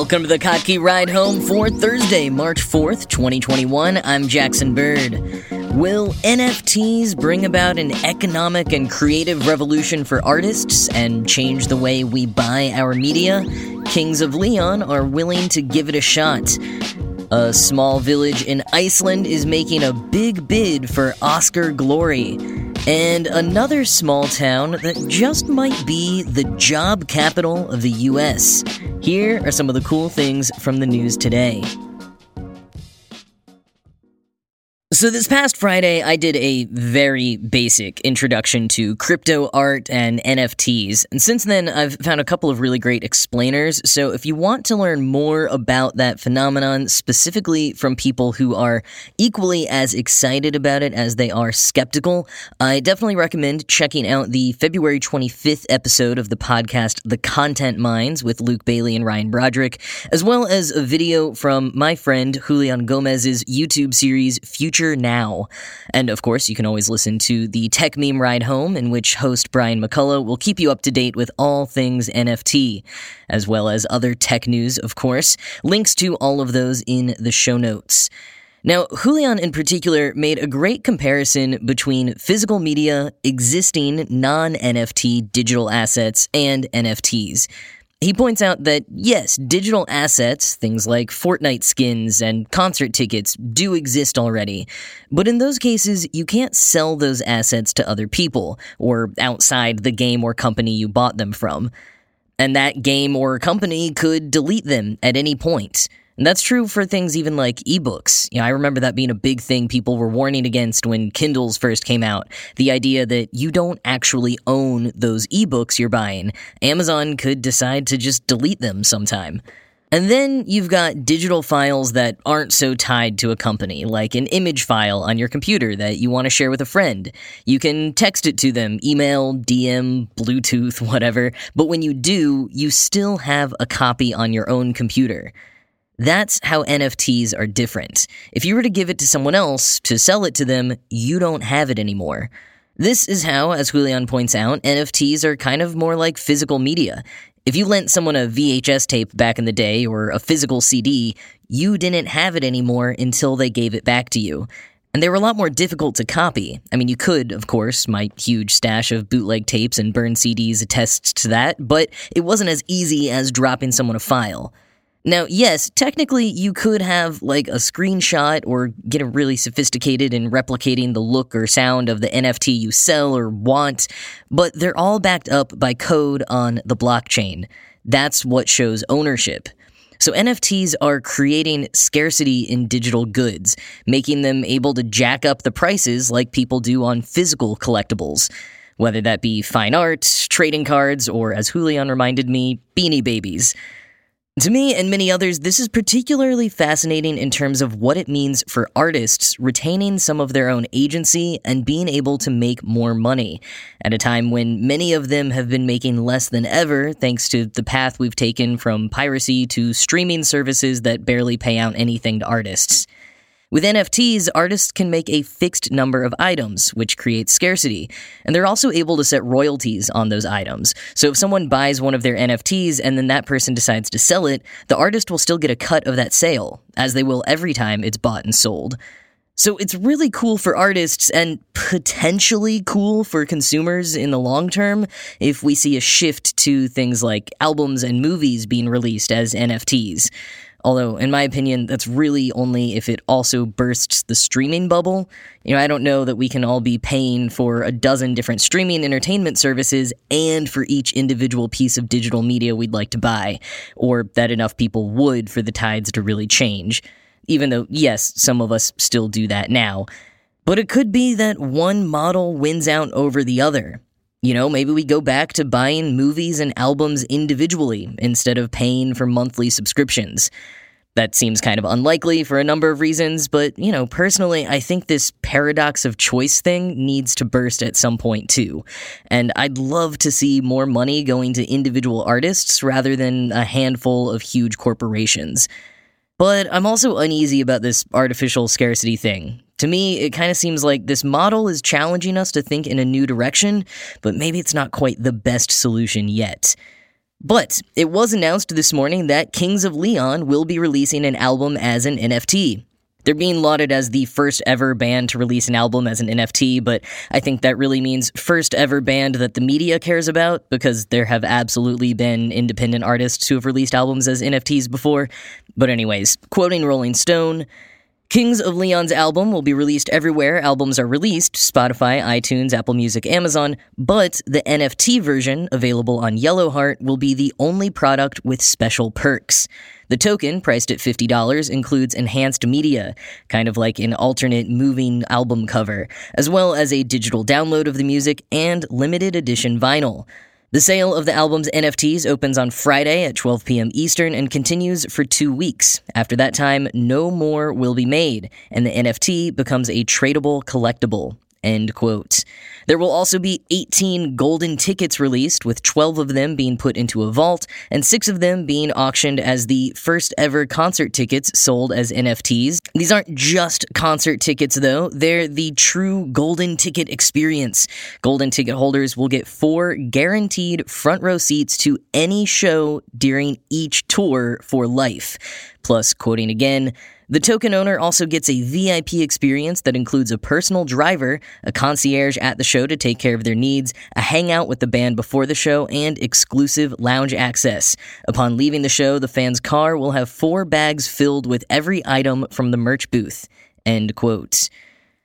Welcome to the Kottke Ride Home for Thursday, March 4th, 2021. I'm Jackson Bird. Will NFTs bring about an economic and creative revolution for artists and change the way we buy our media? Kings of Leon are willing to give it a shot. A small village in Iceland is making a big bid for Oscar glory. And another small town that just might be the job capital of the US. Here are some of the cool things from the news today. So, this past Friday, I did a very basic introduction to crypto art and NFTs. And since then, I've found a couple of really great explainers. So, if you want to learn more about that phenomenon, specifically from people who are equally as excited about it as they are skeptical, I definitely recommend checking out the February 25th episode of the podcast, The Content Mines, with Luke Bailey and Ryan Broderick, as well as a video from my friend Julian Gomez's YouTube series, Future now. And of course, you can always listen to the Techmeme Ride Home, in which host Brian McCullough will keep you up to date with all things NFT, as well as other tech news, of course. Links to all of those in the show notes. Now, Julian in particular made a great comparison between physical media, existing non NFT digital assets, and NFTs. He points out that yes, digital assets, things like Fortnite skins and concert tickets, do exist already. But in those cases, you can't sell those assets to other people, or outside the game or company you bought them from. And that game or company could delete them at any point. And that's true for things even like ebooks. You know, I remember that being a big thing people were warning against when Kindles first came out. The idea that you don't actually own those ebooks you're buying. Amazon could decide to just delete them sometime. And then you've got digital files that aren't so tied to a company, like an image file on your computer that you want to share with a friend. You can text it to them, email, DM, Bluetooth, whatever, but when you do, you still have a copy on your own computer. That's how NFTs are different. If you were to give it to someone else to sell it to them, you don't have it anymore. This is how, as Julian points out, NFTs are kind of more like physical media. If you lent someone a VHS tape back in the day or a physical CD, you didn't have it anymore until they gave it back to you. And they were a lot more difficult to copy. I mean, you could, of course, my huge stash of bootleg tapes and burned CDs attests to that, but it wasn't as easy as dropping someone a file. Now, yes, technically you could have like a screenshot or get really sophisticated in replicating the look or sound of the NFT you sell or want, but they're all backed up by code on the blockchain. That's what shows ownership. So NFTs are creating scarcity in digital goods, making them able to jack up the prices like people do on physical collectibles. Whether that be fine art, trading cards, or as Julian reminded me, beanie babies. To me and many others, this is particularly fascinating in terms of what it means for artists retaining some of their own agency and being able to make more money at a time when many of them have been making less than ever thanks to the path we've taken from piracy to streaming services that barely pay out anything to artists. With NFTs, artists can make a fixed number of items, which creates scarcity, and they're also able to set royalties on those items. So if someone buys one of their NFTs and then that person decides to sell it, the artist will still get a cut of that sale, as they will every time it's bought and sold. So it's really cool for artists and potentially cool for consumers in the long term if we see a shift to things like albums and movies being released as NFTs. Although, in my opinion, that's really only if it also bursts the streaming bubble. You know, I don't know that we can all be paying for a dozen different streaming entertainment services and for each individual piece of digital media we'd like to buy, or that enough people would for the tides to really change. Even though, yes, some of us still do that now. But it could be that one model wins out over the other. You know, maybe we go back to buying movies and albums individually instead of paying for monthly subscriptions. That seems kind of unlikely for a number of reasons, but, you know, personally, I think this paradox of choice thing needs to burst at some point too. And I'd love to see more money going to individual artists rather than a handful of huge corporations. But I'm also uneasy about this artificial scarcity thing. To me, it kind of seems like this model is challenging us to think in a new direction, but maybe it's not quite the best solution yet. But it was announced this morning that Kings of Leon will be releasing an album as an NFT. They're being lauded as the first ever band to release an album as an NFT, but I think that really means first ever band that the media cares about because there have absolutely been independent artists who have released albums as NFTs before. But, anyways, quoting Rolling Stone, Kings of Leon's album will be released everywhere albums are released Spotify, iTunes, Apple Music, Amazon, but the NFT version, available on Yellowheart, will be the only product with special perks. The token, priced at $50, includes enhanced media, kind of like an alternate moving album cover, as well as a digital download of the music and limited edition vinyl. The sale of the album's NFTs opens on Friday at 12 p.m. Eastern and continues for two weeks. After that time, no more will be made, and the NFT becomes a tradable collectible. End quote. There will also be 18 golden tickets released, with 12 of them being put into a vault, and 6 of them being auctioned as the first ever concert tickets sold as NFTs. These aren't just concert tickets, though, they're the true golden ticket experience. Golden ticket holders will get four guaranteed front row seats to any show during each tour for life. Plus, quoting again, the token owner also gets a VIP experience that includes a personal driver, a concierge at the show to take care of their needs, a hangout with the band before the show, and exclusive lounge access. Upon leaving the show, the fan's car will have four bags filled with every item from the merch booth. End quote.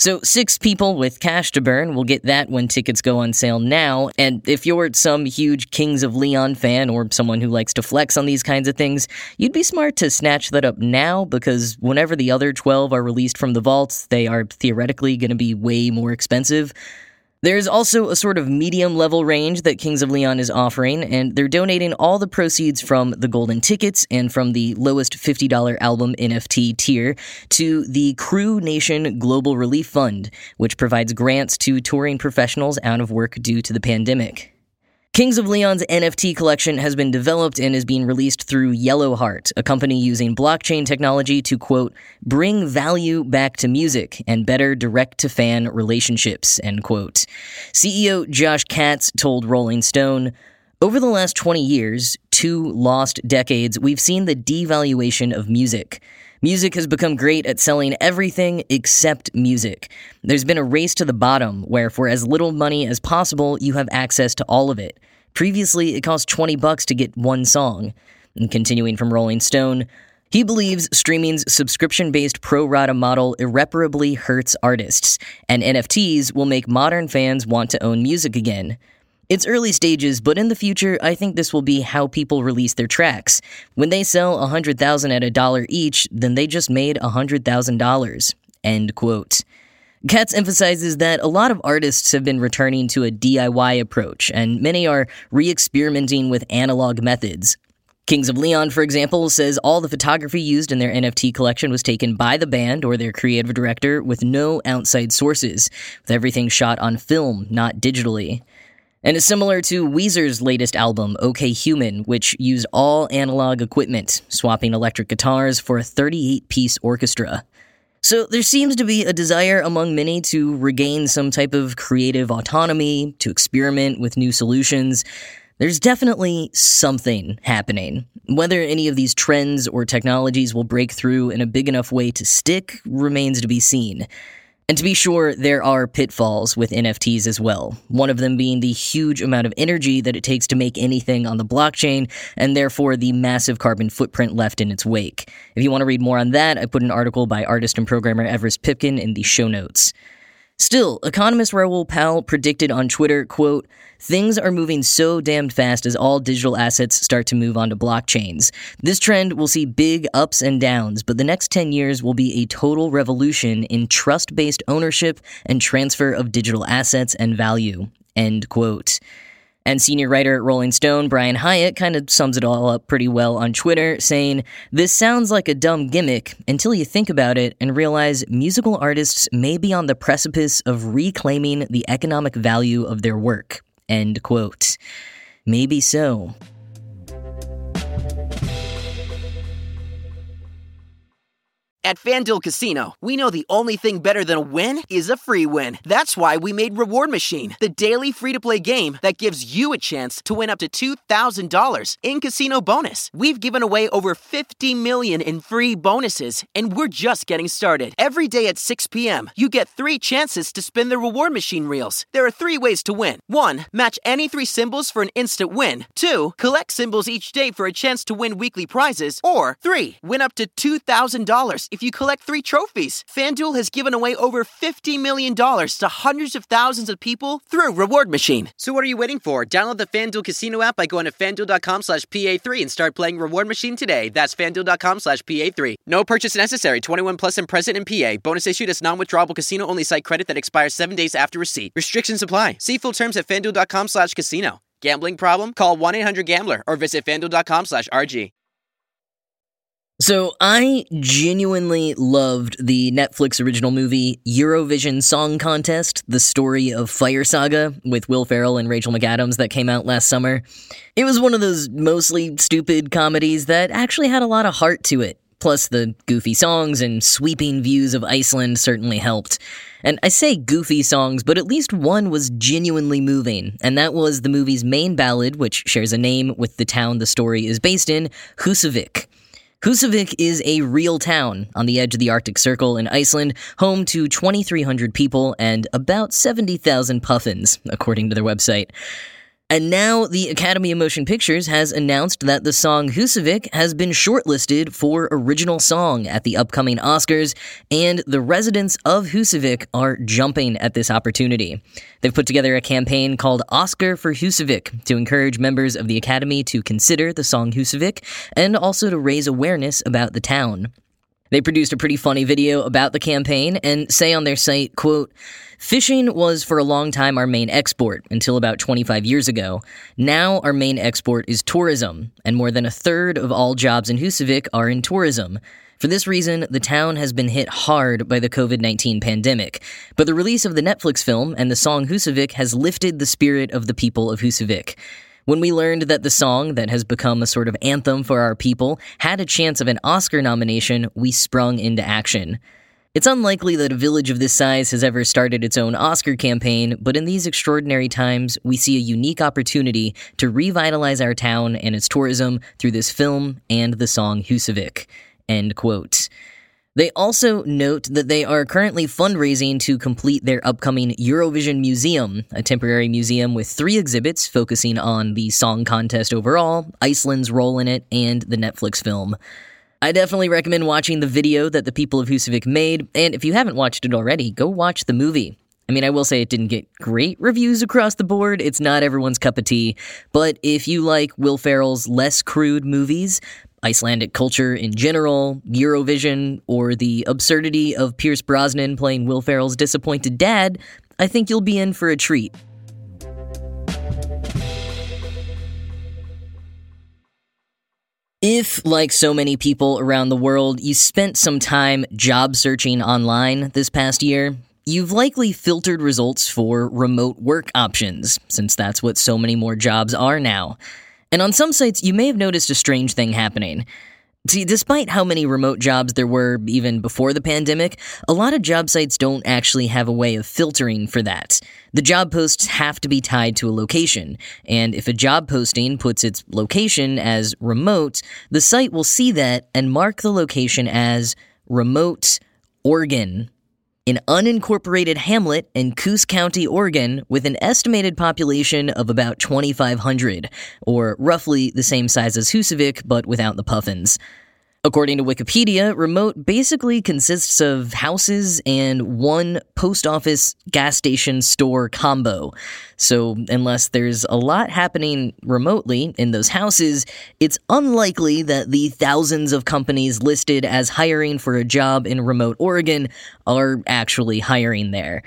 So, six people with cash to burn will get that when tickets go on sale now. And if you're some huge Kings of Leon fan or someone who likes to flex on these kinds of things, you'd be smart to snatch that up now because whenever the other 12 are released from the vaults, they are theoretically going to be way more expensive. There's also a sort of medium level range that Kings of Leon is offering, and they're donating all the proceeds from the golden tickets and from the lowest $50 album NFT tier to the Crew Nation Global Relief Fund, which provides grants to touring professionals out of work due to the pandemic. Kings of Leon's NFT collection has been developed and is being released through Yellowheart, a company using blockchain technology to, quote, bring value back to music and better direct to fan relationships, end quote. CEO Josh Katz told Rolling Stone, over the last 20 years, two lost decades, we've seen the devaluation of music. Music has become great at selling everything except music. There's been a race to the bottom where, for as little money as possible, you have access to all of it. Previously, it cost 20 bucks to get one song. And continuing from Rolling Stone, he believes streaming's subscription based pro rata model irreparably hurts artists, and NFTs will make modern fans want to own music again. It's early stages, but in the future, I think this will be how people release their tracks. When they sell 100,000 at a dollar each, then they just made $100,000. End quote. Katz emphasizes that a lot of artists have been returning to a DIY approach, and many are re experimenting with analog methods. Kings of Leon, for example, says all the photography used in their NFT collection was taken by the band or their creative director with no outside sources, with everything shot on film, not digitally and is similar to Weezer's latest album, OK Human, which used all analog equipment, swapping electric guitars for a 38 piece orchestra. So there seems to be a desire among many to regain some type of creative autonomy, to experiment with new solutions. There's definitely something happening. Whether any of these trends or technologies will break through in a big enough way to stick remains to be seen. And to be sure, there are pitfalls with NFTs as well. One of them being the huge amount of energy that it takes to make anything on the blockchain, and therefore the massive carbon footprint left in its wake. If you want to read more on that, I put an article by artist and programmer Everest Pipkin in the show notes. Still, economist Raoul Pal predicted on Twitter, quote, Things are moving so damned fast as all digital assets start to move onto blockchains. This trend will see big ups and downs, but the next 10 years will be a total revolution in trust based ownership and transfer of digital assets and value. End quote. And senior writer at Rolling Stone, Brian Hiatt, kind of sums it all up pretty well on Twitter, saying, This sounds like a dumb gimmick until you think about it and realize musical artists may be on the precipice of reclaiming the economic value of their work. End quote. Maybe so. At FanDuel Casino, we know the only thing better than a win is a free win. That's why we made Reward Machine, the daily free to play game that gives you a chance to win up to $2,000 in casino bonus. We've given away over 50 million in free bonuses, and we're just getting started. Every day at 6 p.m., you get three chances to spin the Reward Machine reels. There are three ways to win. One, match any three symbols for an instant win. Two, collect symbols each day for a chance to win weekly prizes. Or three, win up to $2,000 if you collect three trophies. FanDuel has given away over $50 million to hundreds of thousands of people through Reward Machine. So what are you waiting for? Download the FanDuel Casino app by going to fanduel.com slash PA3 and start playing Reward Machine today. That's fanduel.com slash PA3. No purchase necessary. 21 plus and present in PA. Bonus issued as non-withdrawable casino-only site credit that expires seven days after receipt. Restrictions apply. See full terms at fanduel.com slash casino. Gambling problem? Call 1-800-GAMBLER or visit fanduel.com slash RG. So, I genuinely loved the Netflix original movie Eurovision Song Contest, the story of Fire Saga with Will Ferrell and Rachel McAdams that came out last summer. It was one of those mostly stupid comedies that actually had a lot of heart to it. Plus, the goofy songs and sweeping views of Iceland certainly helped. And I say goofy songs, but at least one was genuinely moving, and that was the movie's main ballad, which shares a name with the town the story is based in, Husavik. Husavik is a real town on the edge of the Arctic Circle in Iceland, home to 2,300 people and about 70,000 puffins, according to their website. And now the Academy of Motion Pictures has announced that the song Husavik has been shortlisted for original song at the upcoming Oscars, and the residents of Husavik are jumping at this opportunity. They've put together a campaign called Oscar for Husavik to encourage members of the Academy to consider the song Husavik and also to raise awareness about the town. They produced a pretty funny video about the campaign and say on their site, quote, Fishing was for a long time our main export until about 25 years ago. Now our main export is tourism, and more than a third of all jobs in Husavik are in tourism. For this reason, the town has been hit hard by the COVID 19 pandemic. But the release of the Netflix film and the song Husavik has lifted the spirit of the people of Husavik. When we learned that the song that has become a sort of anthem for our people had a chance of an Oscar nomination, we sprung into action. It's unlikely that a village of this size has ever started its own Oscar campaign, but in these extraordinary times, we see a unique opportunity to revitalize our town and its tourism through this film and the song Husavik. End quote. They also note that they are currently fundraising to complete their upcoming Eurovision Museum, a temporary museum with three exhibits focusing on the song contest overall, Iceland's role in it, and the Netflix film. I definitely recommend watching the video that the people of Husavik made, and if you haven't watched it already, go watch the movie. I mean, I will say it didn't get great reviews across the board. It's not everyone's cup of tea. But if you like Will Ferrell's less crude movies, Icelandic culture in general, Eurovision, or the absurdity of Pierce Brosnan playing Will Ferrell's disappointed dad, I think you'll be in for a treat. If, like so many people around the world, you spent some time job searching online this past year, you've likely filtered results for remote work options, since that's what so many more jobs are now. And on some sites, you may have noticed a strange thing happening. See, despite how many remote jobs there were even before the pandemic, a lot of job sites don't actually have a way of filtering for that. The job posts have to be tied to a location, and if a job posting puts its location as remote, the site will see that and mark the location as remote Oregon an unincorporated hamlet in Coos County, Oregon, with an estimated population of about 2,500, or roughly the same size as Husavik, but without the puffins. According to Wikipedia, remote basically consists of houses and one post office gas station store combo. So, unless there's a lot happening remotely in those houses, it's unlikely that the thousands of companies listed as hiring for a job in remote Oregon are actually hiring there.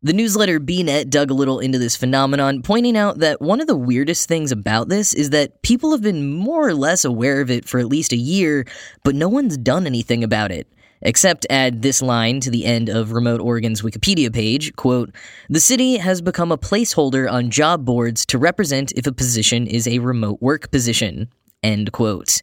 The newsletter BNet dug a little into this phenomenon, pointing out that one of the weirdest things about this is that people have been more or less aware of it for at least a year, but no one's done anything about it. Except add this line to the end of Remote Oregon's Wikipedia page, quote, The city has become a placeholder on job boards to represent if a position is a remote work position, end quote.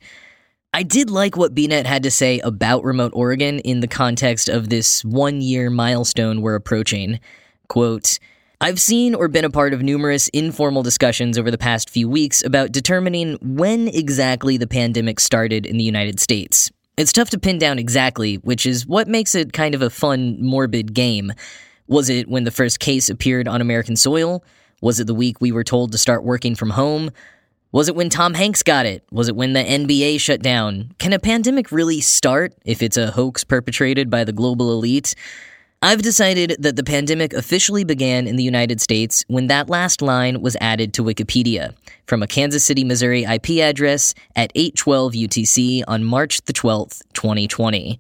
I did like what BNet had to say about remote Oregon in the context of this one year milestone we're approaching. Quote, I've seen or been a part of numerous informal discussions over the past few weeks about determining when exactly the pandemic started in the United States. It's tough to pin down exactly, which is what makes it kind of a fun, morbid game. Was it when the first case appeared on American soil? Was it the week we were told to start working from home? Was it when Tom Hanks got it? Was it when the NBA shut down? Can a pandemic really start if it's a hoax perpetrated by the global elite? I've decided that the pandemic officially began in the United States when that last line was added to Wikipedia from a Kansas City, Missouri IP address at 812 UTC on March the 12th, 2020.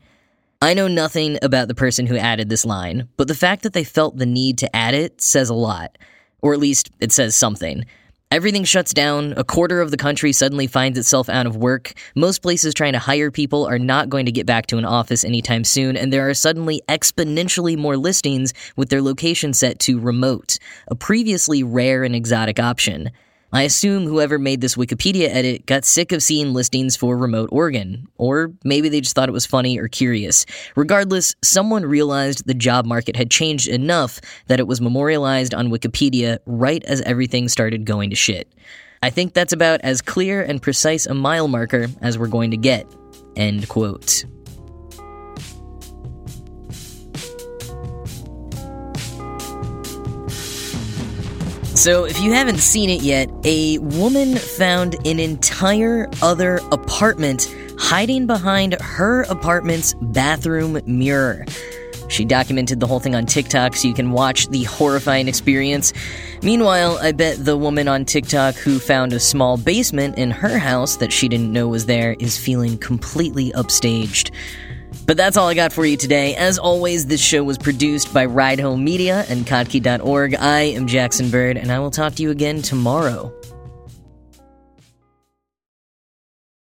I know nothing about the person who added this line, but the fact that they felt the need to add it says a lot. Or at least it says something. Everything shuts down. A quarter of the country suddenly finds itself out of work. Most places trying to hire people are not going to get back to an office anytime soon, and there are suddenly exponentially more listings with their location set to remote, a previously rare and exotic option. I assume whoever made this Wikipedia edit got sick of seeing listings for remote Oregon, or maybe they just thought it was funny or curious. Regardless, someone realized the job market had changed enough that it was memorialized on Wikipedia right as everything started going to shit. I think that's about as clear and precise a mile marker as we're going to get. End quote. So, if you haven't seen it yet, a woman found an entire other apartment hiding behind her apartment's bathroom mirror. She documented the whole thing on TikTok so you can watch the horrifying experience. Meanwhile, I bet the woman on TikTok who found a small basement in her house that she didn't know was there is feeling completely upstaged. But that's all I got for you today. As always, this show was produced by Ride Home Media and Kottke.org. I am Jackson Bird, and I will talk to you again tomorrow.